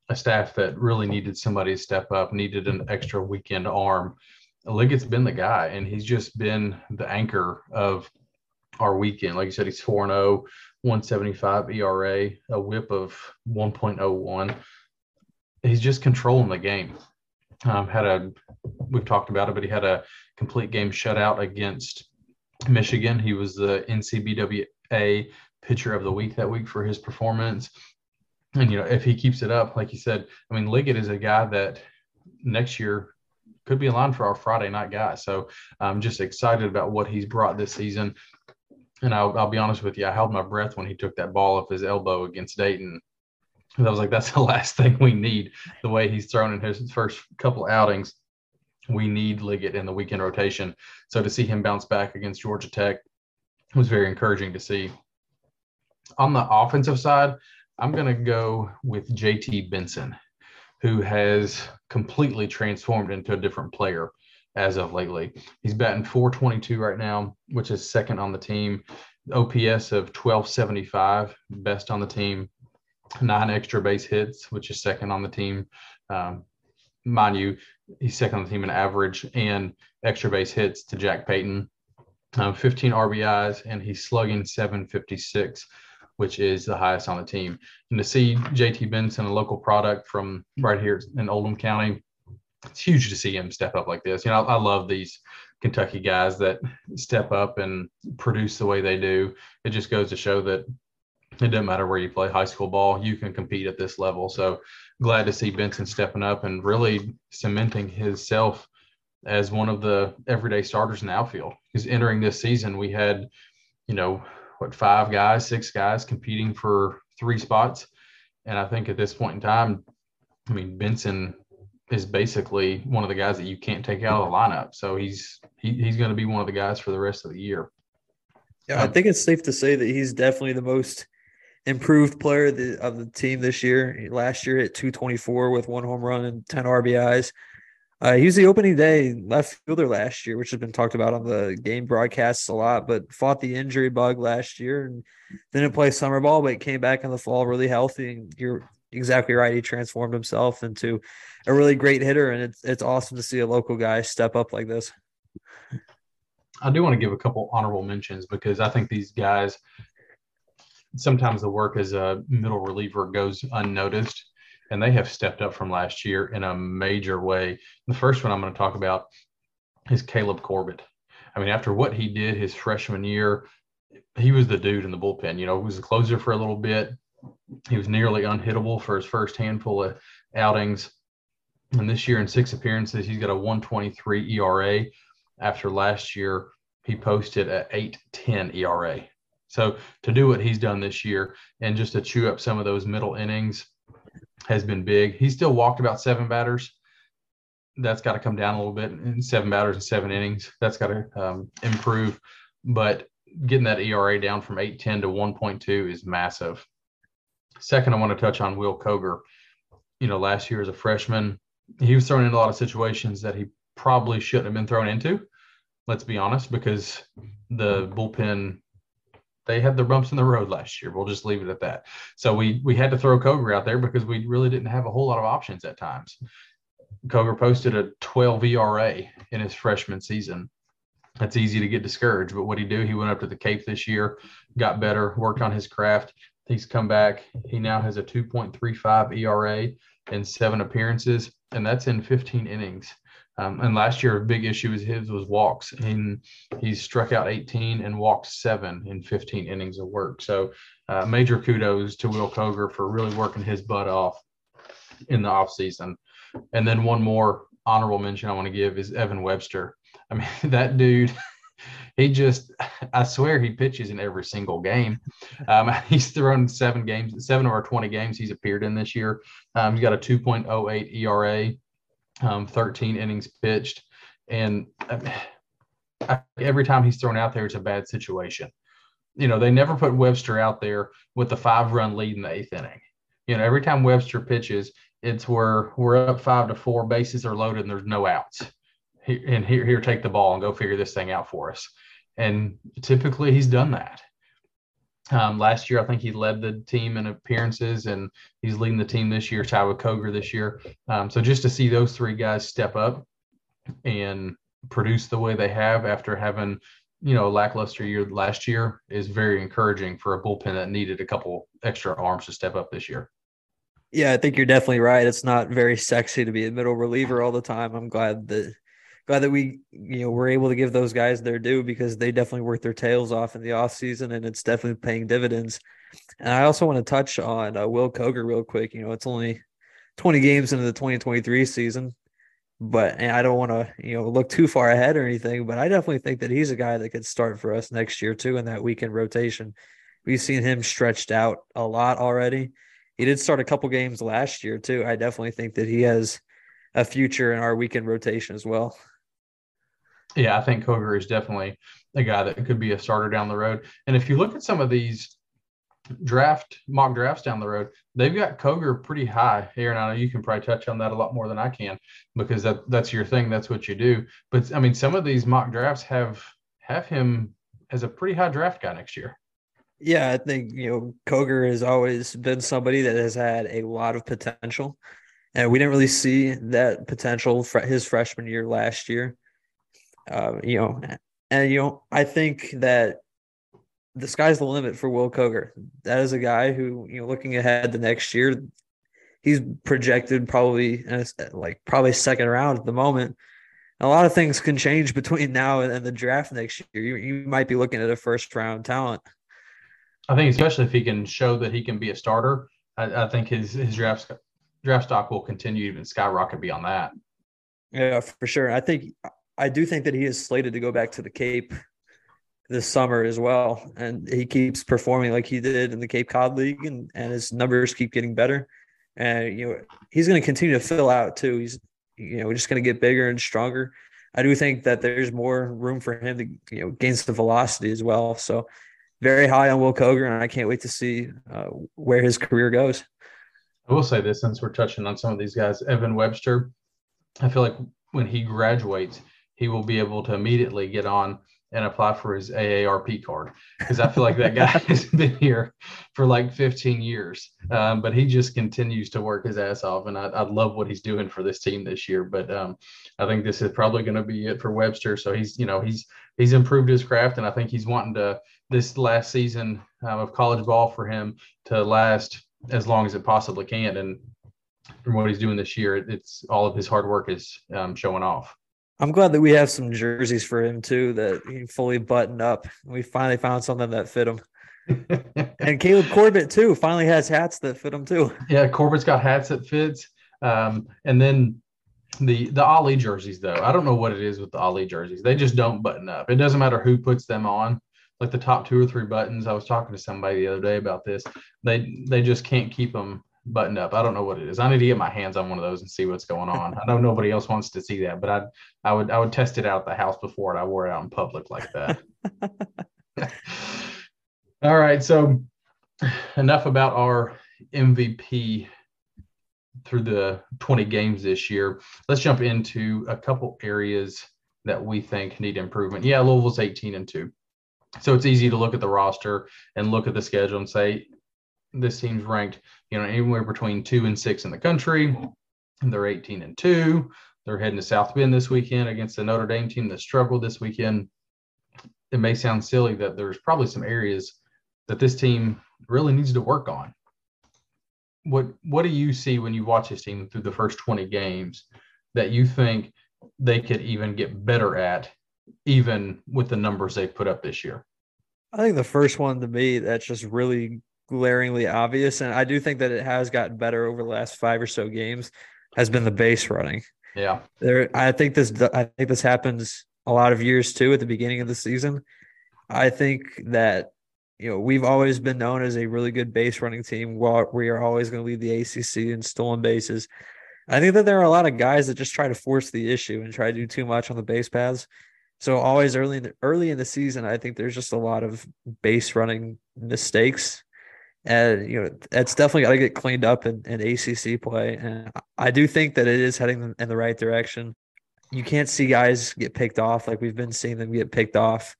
a staff that really needed somebody to step up, needed an extra weekend arm. Liggett's been the guy, and he's just been the anchor of our weekend. Like you said, he's 4 0, 175 ERA, a whip of 1.01 he's just controlling the game. Um, had a we've talked about it, but he had a complete game shutout against Michigan. He was the NCBWA pitcher of the week that week for his performance. And you know, if he keeps it up, like you said, I mean, Liggett is a guy that next year could be in line for our Friday night guy. So I'm just excited about what he's brought this season. And I'll, I'll be honest with you, I held my breath when he took that ball off his elbow against Dayton I was like, that's the last thing we need. The way he's thrown in his first couple outings, we need Liggett in the weekend rotation. So to see him bounce back against Georgia Tech was very encouraging to see. On the offensive side, I'm going to go with JT Benson, who has completely transformed into a different player as of lately. He's batting 422 right now, which is second on the team. OPS of 1275, best on the team nine extra base hits, which is second on the team. Um, mind you, he's second on the team in average and extra base hits to Jack Payton. Um, 15 RBIs, and he's slugging 756, which is the highest on the team. And to see JT Benson, a local product from right here in Oldham County, it's huge to see him step up like this. You know, I, I love these Kentucky guys that step up and produce the way they do. It just goes to show that it doesn't matter where you play high school ball, you can compete at this level. So glad to see Benson stepping up and really cementing himself as one of the everyday starters in the outfield. Because entering this season, we had, you know, what five guys, six guys competing for three spots. And I think at this point in time, I mean, Benson is basically one of the guys that you can't take out of the lineup. So he's he, he's going to be one of the guys for the rest of the year. Yeah, I think it's safe to say that he's definitely the most improved player of the, of the team this year. Last year at 224 with one home run and 10 RBIs. Uh, he was the opening day left fielder last year, which has been talked about on the game broadcasts a lot, but fought the injury bug last year and didn't play summer ball, but came back in the fall really healthy. And you're exactly right. He transformed himself into a really great hitter, and it's it's awesome to see a local guy step up like this. I do want to give a couple honorable mentions because I think these guys sometimes the work as a middle reliever goes unnoticed, and they have stepped up from last year in a major way. The first one I'm going to talk about is Caleb Corbett. I mean, after what he did his freshman year, he was the dude in the bullpen. You know, he was a closer for a little bit. He was nearly unhittable for his first handful of outings. And this year, in six appearances, he's got a 123 ERA. After last year, he posted a 810 ERA. So to do what he's done this year and just to chew up some of those middle innings has been big. He still walked about seven batters. That's got to come down a little bit. In seven batters and seven innings, that's got to um, improve. But getting that ERA down from 810 to 1.2 is massive. Second, I want to touch on Will Koger. You know, last year as a freshman, he was thrown into a lot of situations that he probably shouldn't have been thrown into. Let's be honest, because the bullpen they had the bumps in the road last year. We'll just leave it at that. So we we had to throw Koger out there because we really didn't have a whole lot of options at times. Koger posted a 12 ERA in his freshman season. That's easy to get discouraged, but what he do? He went up to the Cape this year, got better, worked on his craft. He's come back. He now has a 2.35 ERA in seven appearances, and that's in 15 innings. Um, and last year, a big issue was his was walks. And he struck out 18 and walked seven in 15 innings of work. So, uh, major kudos to Will Koger for really working his butt off in the offseason. And then one more honorable mention I want to give is Evan Webster. I mean, that dude, he just, I swear he pitches in every single game. Um, he's thrown seven games, seven of our 20 games he's appeared in this year. Um, he's got a 2.08 ERA um, 13 innings pitched. And uh, every time he's thrown out there, it's a bad situation. You know, they never put Webster out there with the five run lead in the eighth inning. You know, every time Webster pitches, it's where we're up five to four, bases are loaded, and there's no outs. And here, here, take the ball and go figure this thing out for us. And typically he's done that. Um, last year, I think he led the team in appearances, and he's leading the team this year. Tyler Koger this year. Um, so just to see those three guys step up and produce the way they have after having, you know, a lackluster year last year is very encouraging for a bullpen that needed a couple extra arms to step up this year. Yeah, I think you're definitely right. It's not very sexy to be a middle reliever all the time. I'm glad that glad that we you know we're able to give those guys their due because they definitely worked their tails off in the off season and it's definitely paying dividends. And I also want to touch on uh, Will Koger real quick. You know, it's only 20 games into the 2023 season, but I don't want to you know look too far ahead or anything. But I definitely think that he's a guy that could start for us next year too in that weekend rotation. We've seen him stretched out a lot already. He did start a couple games last year too. I definitely think that he has a future in our weekend rotation as well. Yeah, I think Koger is definitely a guy that could be a starter down the road. And if you look at some of these draft mock drafts down the road, they've got Koger pretty high. Aaron, I know you can probably touch on that a lot more than I can because that that's your thing. That's what you do. But I mean, some of these mock drafts have have him as a pretty high draft guy next year. Yeah, I think you know Koger has always been somebody that has had a lot of potential, and we didn't really see that potential for his freshman year last year. Uh, you know, and you know, I think that the sky's the limit for Will Koger. That is a guy who, you know, looking ahead the next year, he's projected probably like probably second round at the moment. A lot of things can change between now and the draft next year. You, you might be looking at a first round talent. I think, especially if he can show that he can be a starter, I, I think his his draft draft stock will continue to even skyrocket beyond that. Yeah, for sure. I think I do think that he is slated to go back to the Cape this summer as well. And he keeps performing like he did in the Cape Cod League and, and his numbers keep getting better. And you know, he's going to continue to fill out too. He's you know, just going to get bigger and stronger. I do think that there's more room for him to you know gain some velocity as well. So very high on Will Koger, and I can't wait to see uh, where his career goes. I will say this since we're touching on some of these guys, Evan Webster. I feel like when he graduates, he will be able to immediately get on and apply for his AARP card because I feel like that guy has been here for like 15 years. Um, but he just continues to work his ass off, and I, I love what he's doing for this team this year. But um, I think this is probably going to be it for Webster. So he's you know he's he's improved his craft, and I think he's wanting to this last season um, of college ball for him to last as long as it possibly can. And from what he's doing this year, it's all of his hard work is um, showing off. I'm glad that we have some jerseys for him too that he fully buttoned up. We finally found something that fit him. and Caleb Corbett too finally has hats that fit him too. Yeah, Corbett's got hats that fits. Um, and then the the Ali jerseys though, I don't know what it is with the Ali jerseys. They just don't button up. It doesn't matter who puts them on. Like the top two or three buttons. I was talking to somebody the other day about this. They they just can't keep them buttoned up. I don't know what it is. I need to get my hands on one of those and see what's going on. I know nobody else wants to see that, but I I would I would test it out the house before and I wore it out in public like that. All right, so enough about our MVP through the 20 games this year. Let's jump into a couple areas that we think need improvement. Yeah, Louisville's 18 and 2. So it's easy to look at the roster and look at the schedule and say this team's ranked, you know, anywhere between two and six in the country. They're 18 and two. They're heading to South Bend this weekend against the Notre Dame team that struggled this weekend. It may sound silly that there's probably some areas that this team really needs to work on. What what do you see when you watch this team through the first 20 games that you think they could even get better at, even with the numbers they put up this year? I think the first one to me that's just really glaringly obvious, and I do think that it has gotten better over the last five or so games, has been the base running. Yeah, there. I think this. I think this happens a lot of years too at the beginning of the season. I think that you know we've always been known as a really good base running team. While we are always going to lead the ACC in stolen bases. I think that there are a lot of guys that just try to force the issue and try to do too much on the base paths. So always early in the, early in the season, I think there's just a lot of base running mistakes and you know that's definitely got to get cleaned up in, in ACC play. And I do think that it is heading in the right direction. You can't see guys get picked off like we've been seeing them get picked off.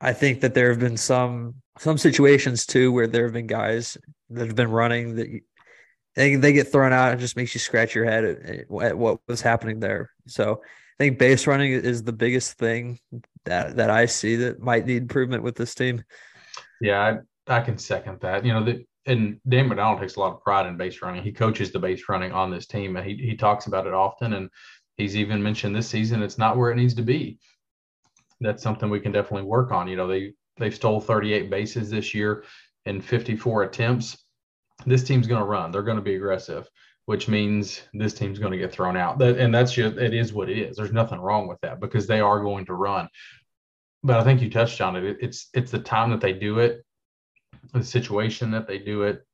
I think that there have been some some situations too where there have been guys that have been running that you, they they get thrown out. It just makes you scratch your head at, at what was happening there. So I think base running is the biggest thing that that I see that might need improvement with this team. Yeah, I can second that. You know, the, and Dan McDonnell takes a lot of pride in base running. He coaches the base running on this team, and he he talks about it often. And he's even mentioned this season it's not where it needs to be. That's something we can definitely work on. You know, they they stole 38 bases this year in 54 attempts. This team's going to run. They're going to be aggressive, which means this team's going to get thrown out. That, and that's just it is what it is. There's nothing wrong with that because they are going to run. But I think you touched on it. It's it's the time that they do it the situation that they do it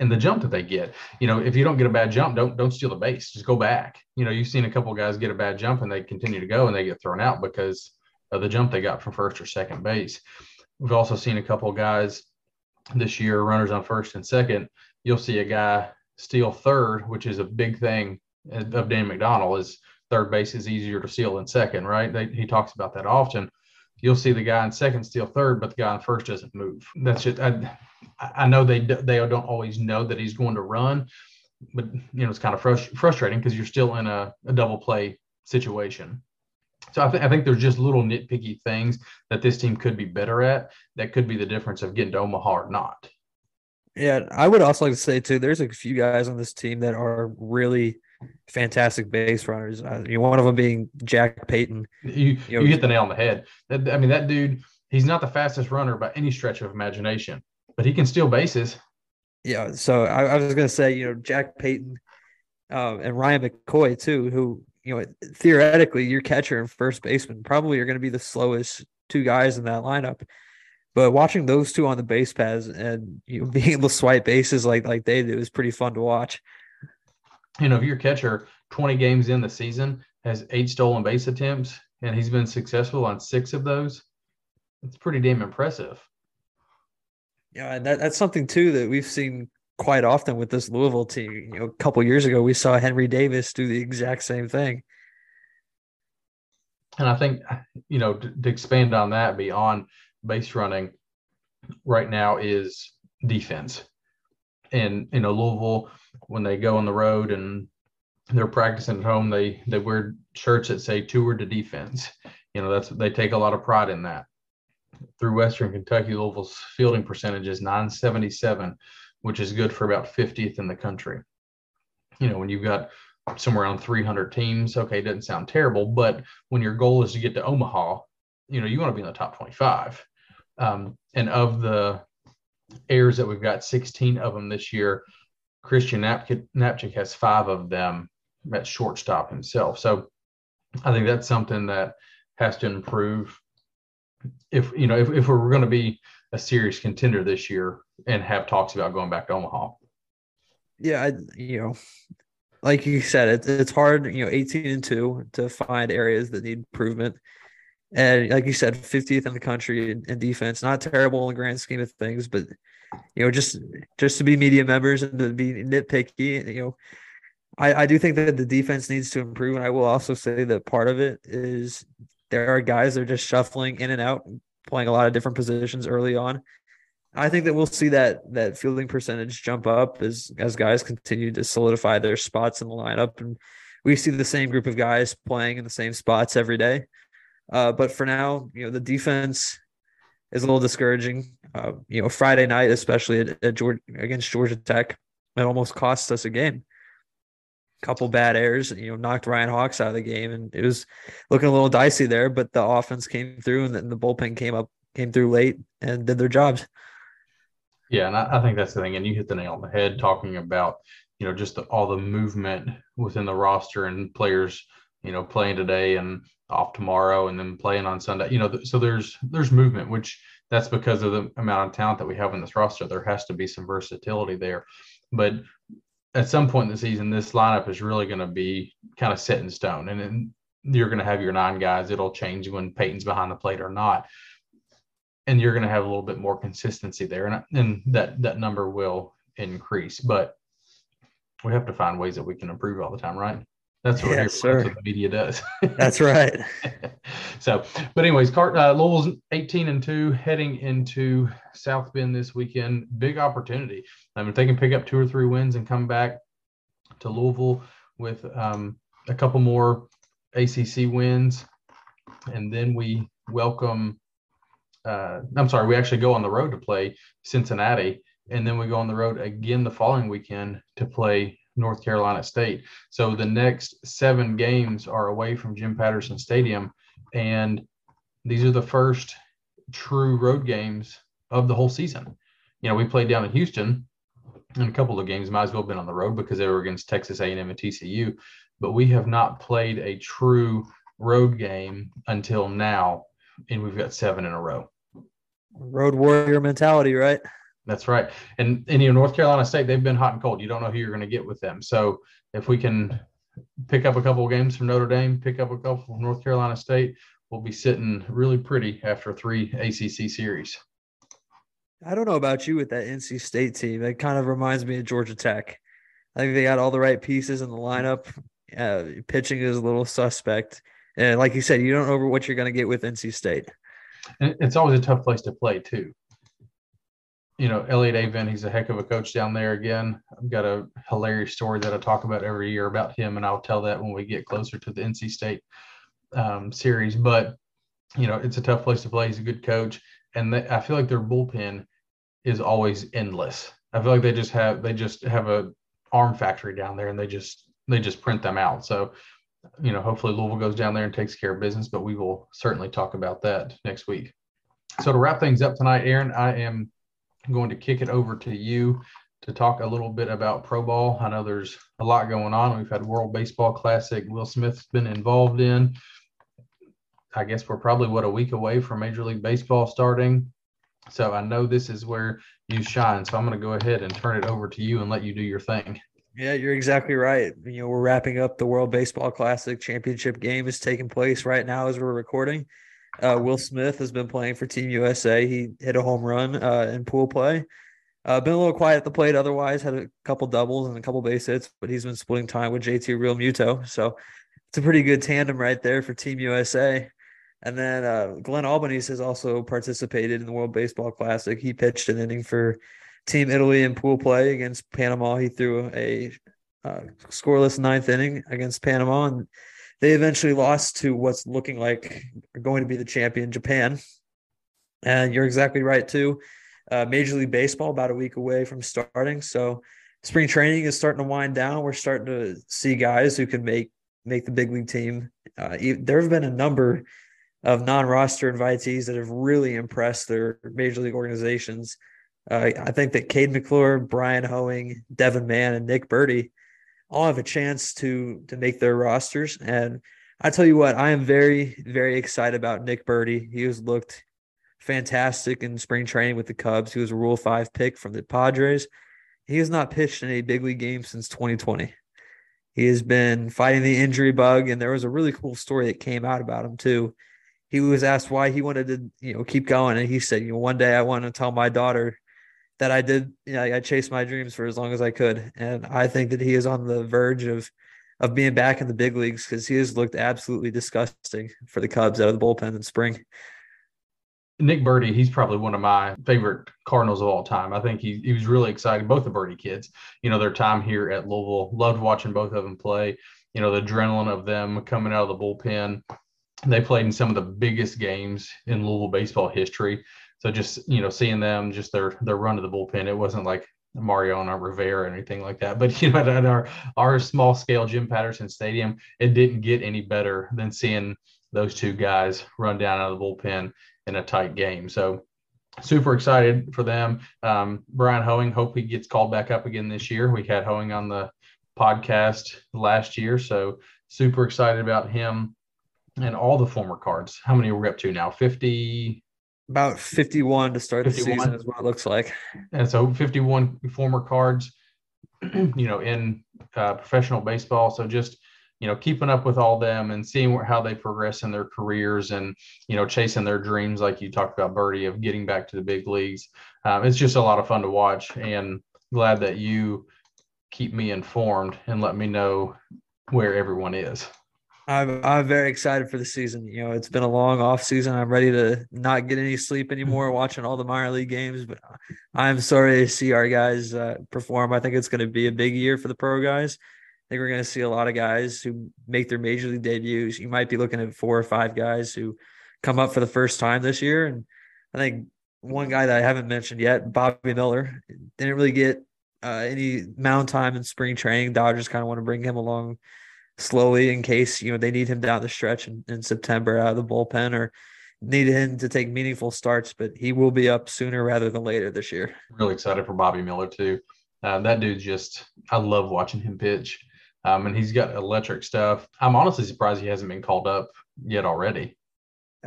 and the jump that they get. You know, if you don't get a bad jump, don't don't steal the base. Just go back. You know, you've seen a couple guys get a bad jump and they continue to go and they get thrown out because of the jump they got from first or second base. We've also seen a couple guys this year, runners on first and second. You'll see a guy steal third, which is a big thing of Dan McDonnell. Is third base is easier to steal than second, right? They, he talks about that often you'll see the guy in second steal third, but the guy in first doesn't move. That's just I, I know they they don't always know that he's going to run, but you know it's kind of frust- frustrating because you're still in a, a, double play situation. So I, th- I think there's just little nitpicky things that this team could be better at. That could be the difference of getting to Omaha or not. Yeah, I would also like to say too. There's a few guys on this team that are really fantastic base runners. Uh, you know, one of them being Jack Payton. You you, know, you hit the nail on the head. That, I mean, that dude, he's not the fastest runner by any stretch of imagination, but he can steal bases. Yeah. So I, I was going to say, you know, Jack Payton um, and Ryan McCoy too, who you know theoretically your catcher and first baseman probably are going to be the slowest two guys in that lineup. But watching those two on the base paths and you know, being able to swipe bases like like they do is pretty fun to watch you know, if your catcher 20 games in the season has eight stolen base attempts and he's been successful on six of those, it's pretty damn impressive. Yeah, and that, that's something too that we've seen quite often with this Louisville team. You know, a couple years ago we saw Henry Davis do the exact same thing. And I think, you know, to, to expand on that beyond base running right now is defense. And, you know, Louisville, when they go on the road and they're practicing at home, they they wear shirts that say tour to defense. You know, that's they take a lot of pride in that. Through Western Kentucky, Louisville's fielding percentage is 977, which is good for about 50th in the country. You know, when you've got somewhere around 300 teams, okay, it doesn't sound terrible, but when your goal is to get to Omaha, you know, you want to be in the top 25. Um, and of the airs that we've got, 16 of them this year, Christian Knapczyk has five of them at shortstop himself. So I think that's something that has to improve. If you know, if, if we're going to be a serious contender this year and have talks about going back to Omaha. Yeah, I, you know, like you said, it's it's hard. You know, eighteen and two to find areas that need improvement. And like you said, 50th in the country in, in defense, not terrible in the grand scheme of things, but you know, just just to be media members and to be nitpicky, you know, I, I do think that the defense needs to improve. And I will also say that part of it is there are guys that are just shuffling in and out, playing a lot of different positions early on. I think that we'll see that that fielding percentage jump up as as guys continue to solidify their spots in the lineup, and we see the same group of guys playing in the same spots every day. Uh, but for now, you know, the defense is a little discouraging. Uh, you know, Friday night, especially at, at against Georgia Tech, it almost cost us a game couple bad errors, you know, knocked Ryan Hawks out of the game, and it was looking a little dicey there. But the offense came through, and then the bullpen came up, came through late, and did their jobs. Yeah, and I, I think that's the thing. And you hit the nail on the head talking about, you know, just the, all the movement within the roster and players, you know, playing today and off tomorrow, and then playing on Sunday. You know, so there's there's movement, which that's because of the amount of talent that we have in this roster. There has to be some versatility there. But at some point in the season, this lineup is really going to be kind of set in stone. And then you're going to have your nine guys. It'll change when Payton's behind the plate or not. And you're going to have a little bit more consistency there. And, and that, that number will increase. But we have to find ways that we can improve all the time, right? That's what, yes, that's what the media does. that's right. so, but anyways, Cart, uh, Louisville's 18 and two heading into South Bend this weekend. Big opportunity. I mean, if they can pick up two or three wins and come back to Louisville with um, a couple more ACC wins, and then we welcome. Uh, I'm sorry, we actually go on the road to play Cincinnati, and then we go on the road again the following weekend to play North Carolina State. So the next seven games are away from Jim Patterson Stadium. And these are the first true road games of the whole season. You know, we played down in Houston and a couple of games might as well have been on the road because they were against Texas A&M and TCU, but we have not played a true road game until now, and we've got seven in a row. Road warrior mentality, right? That's right. And, and you know, North Carolina State, they've been hot and cold. You don't know who you're going to get with them. So if we can pick up a couple of games from Notre Dame, pick up a couple from North Carolina State, we'll be sitting really pretty after three ACC series. I don't know about you with that NC State team. It kind of reminds me of Georgia Tech. I think they got all the right pieces in the lineup. Uh, pitching is a little suspect. And like you said, you don't know what you're going to get with NC State. It's always a tough place to play, too you know, Elliot Avent, he's a heck of a coach down there again. I've got a hilarious story that I talk about every year about him, and I'll tell that when we get closer to the NC State um, series. But, you know, it's a tough place to play. He's a good coach. And they, I feel like their bullpen is always endless. I feel like they just have they just have a arm factory down there and they just they just print them out. So, you know, hopefully Louisville goes down there and takes care of business, but we will certainly talk about that next week. So to wrap things up tonight, Aaron, I am I'm going to kick it over to you to talk a little bit about pro ball. I know there's a lot going on. We've had World Baseball Classic. Will Smith's been involved in. I guess we're probably what a week away from Major League Baseball starting. So I know this is where you shine. So I'm going to go ahead and turn it over to you and let you do your thing. Yeah, you're exactly right. You know, we're wrapping up the World Baseball Classic championship game is taking place right now as we're recording. Uh, Will Smith has been playing for Team USA. He hit a home run uh, in pool play. Uh, been a little quiet at the plate otherwise, had a couple doubles and a couple base hits, but he's been splitting time with JT Realmuto. So it's a pretty good tandem right there for Team USA. And then uh, Glenn Albanese has also participated in the World Baseball Classic. He pitched an inning for Team Italy in pool play against Panama. He threw a uh, scoreless ninth inning against Panama, and they eventually lost to what's looking like going to be the champion, Japan. And you're exactly right too. Uh, Major League Baseball about a week away from starting, so spring training is starting to wind down. We're starting to see guys who can make make the big league team. Uh, there have been a number of non-roster invitees that have really impressed their major league organizations. Uh, I think that Cade McClure, Bryan Hoeing, Devin Mann, and Nick Burdi all have a chance to to make their rosters. And I tell you what, I am very very excited about Nick Burdi. He has looked fantastic in spring training with the Cubs. He was a Rule Five pick from the Padres. He has not pitched in a big league game since 2020. He has been fighting the injury bug, and there was a really cool story that came out about him too. He was asked why he wanted to, you know, keep going, and he said, "You know, one day I want to tell my daughter that I did, you know, I chased my dreams for as long as I could." And I think that he is on the verge of of being back in the big leagues because he has looked absolutely disgusting for the Cubs out of the bullpen in spring. Nick Burdi, he's probably one of my favorite Cardinals of all time. I think he, he was really excited. Both the Burdi kids, you know, their time here at Louisville, loved watching both of them play. You know, the adrenaline of them coming out of the bullpen. They played in some of the biggest games in Louisville baseball history. So just you know, seeing them, just their their run to the bullpen, it wasn't like Mariano Rivera or anything like that. But you know, at our our small scale Jim Patterson Stadium, it didn't get any better than seeing those two guys run down out of the bullpen in a tight game. So super excited for them. Um, Bryan Hoeing, hope he gets called back up again this year. We had Hoeing on the podcast last year, so super excited about him and all the former cards. How many are we up to now? 50 about 51 to start 51. the season is what it looks like. And so 51 former cards, you know, in uh, professional baseball. So just you know keeping up with all them and seeing how they progress in their careers and you know chasing their dreams like you talked about Burdi of getting back to the big leagues um, it's just a lot of fun to watch and glad that you keep me informed and let me know where everyone is I'm, I'm very excited for the season. You know, it's been a long off season. I'm ready to not get any sleep anymore watching all the minor league games, but I'm sorry to see our guys uh, perform. I think it's going to be a big year for the pro guys I think we're going to see a lot of guys who make their major league debuts. You might be looking at four or five guys who come up for the first time this year. And I think one guy that I haven't mentioned yet, Bobby Miller, didn't really get uh, any mound time in spring training. Dodgers kind of want to bring him along slowly in case you know they need him down the stretch in, in September out of the bullpen or need him to take meaningful starts. But he will be up sooner rather than later this year. Really excited for Bobby Miller too. Uh, that dude just I love watching him pitch. Um, and he's got electric stuff. I'm honestly surprised he hasn't been called up yet already.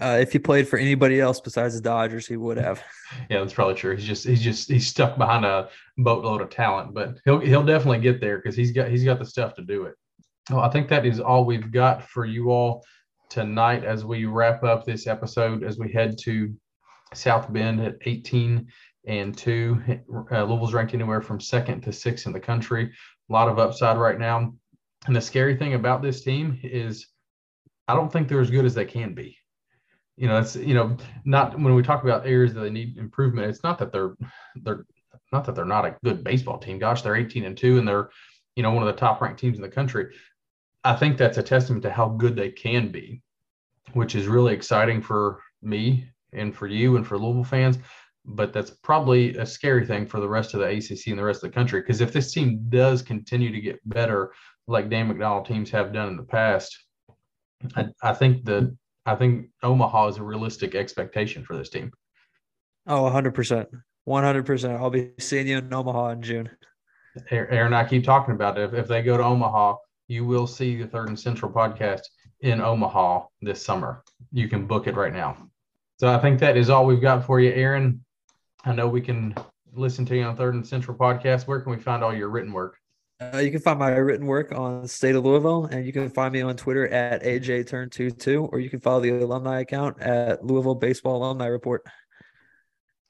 Uh, if he played for anybody else besides the Dodgers, he would have. Yeah, that's probably true. He's just he's just he's stuck behind a boatload of talent, but he'll he'll definitely get there because he's got he's got the stuff to do it. Well, I think that is all we've got for you all tonight as we wrap up this episode as we head to South Bend at 18 and two. Uh, Louisville's ranked anywhere from second to sixth in the country. A lot of upside right now. And the scary thing about this team is I don't think they're as good as they can be. You know, it's you know, not when we talk about areas that they need improvement, it's not that they're they're not that they're not a good baseball team. Gosh, they're 18 and 2 and they're, you know, one of the top ranked teams in the country. I think that's a testament to how good they can be, which is really exciting for me and for you and for Louisville fans. But that's probably a scary thing for the rest of the ACC and the rest of the country. Because if this team does continue to get better, like Dan McDonnell teams have done in the past, I, I think that I think Omaha is a realistic expectation for this team. Oh, 100%. 100%. I'll be seeing you in Omaha in June. Aaron, I keep talking about it. If, if they go to Omaha, you will see the Third and Central podcast in Omaha this summer. You can book it right now. So I think that is all we've got for you, Aaron. I know we can listen to you on Third and Central podcast. Where can we find all your written work? Uh, you can find my written work on State of Louisville, and you can find me on Twitter at AJTurn22, or you can follow the alumni account at Louisville Baseball Alumni Report.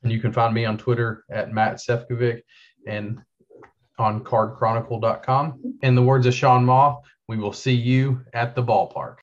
And you can find me on Twitter at Matt Sefcovic and on cardchronicle.com. In the words of Sean Maugh, We will see you at the ballpark.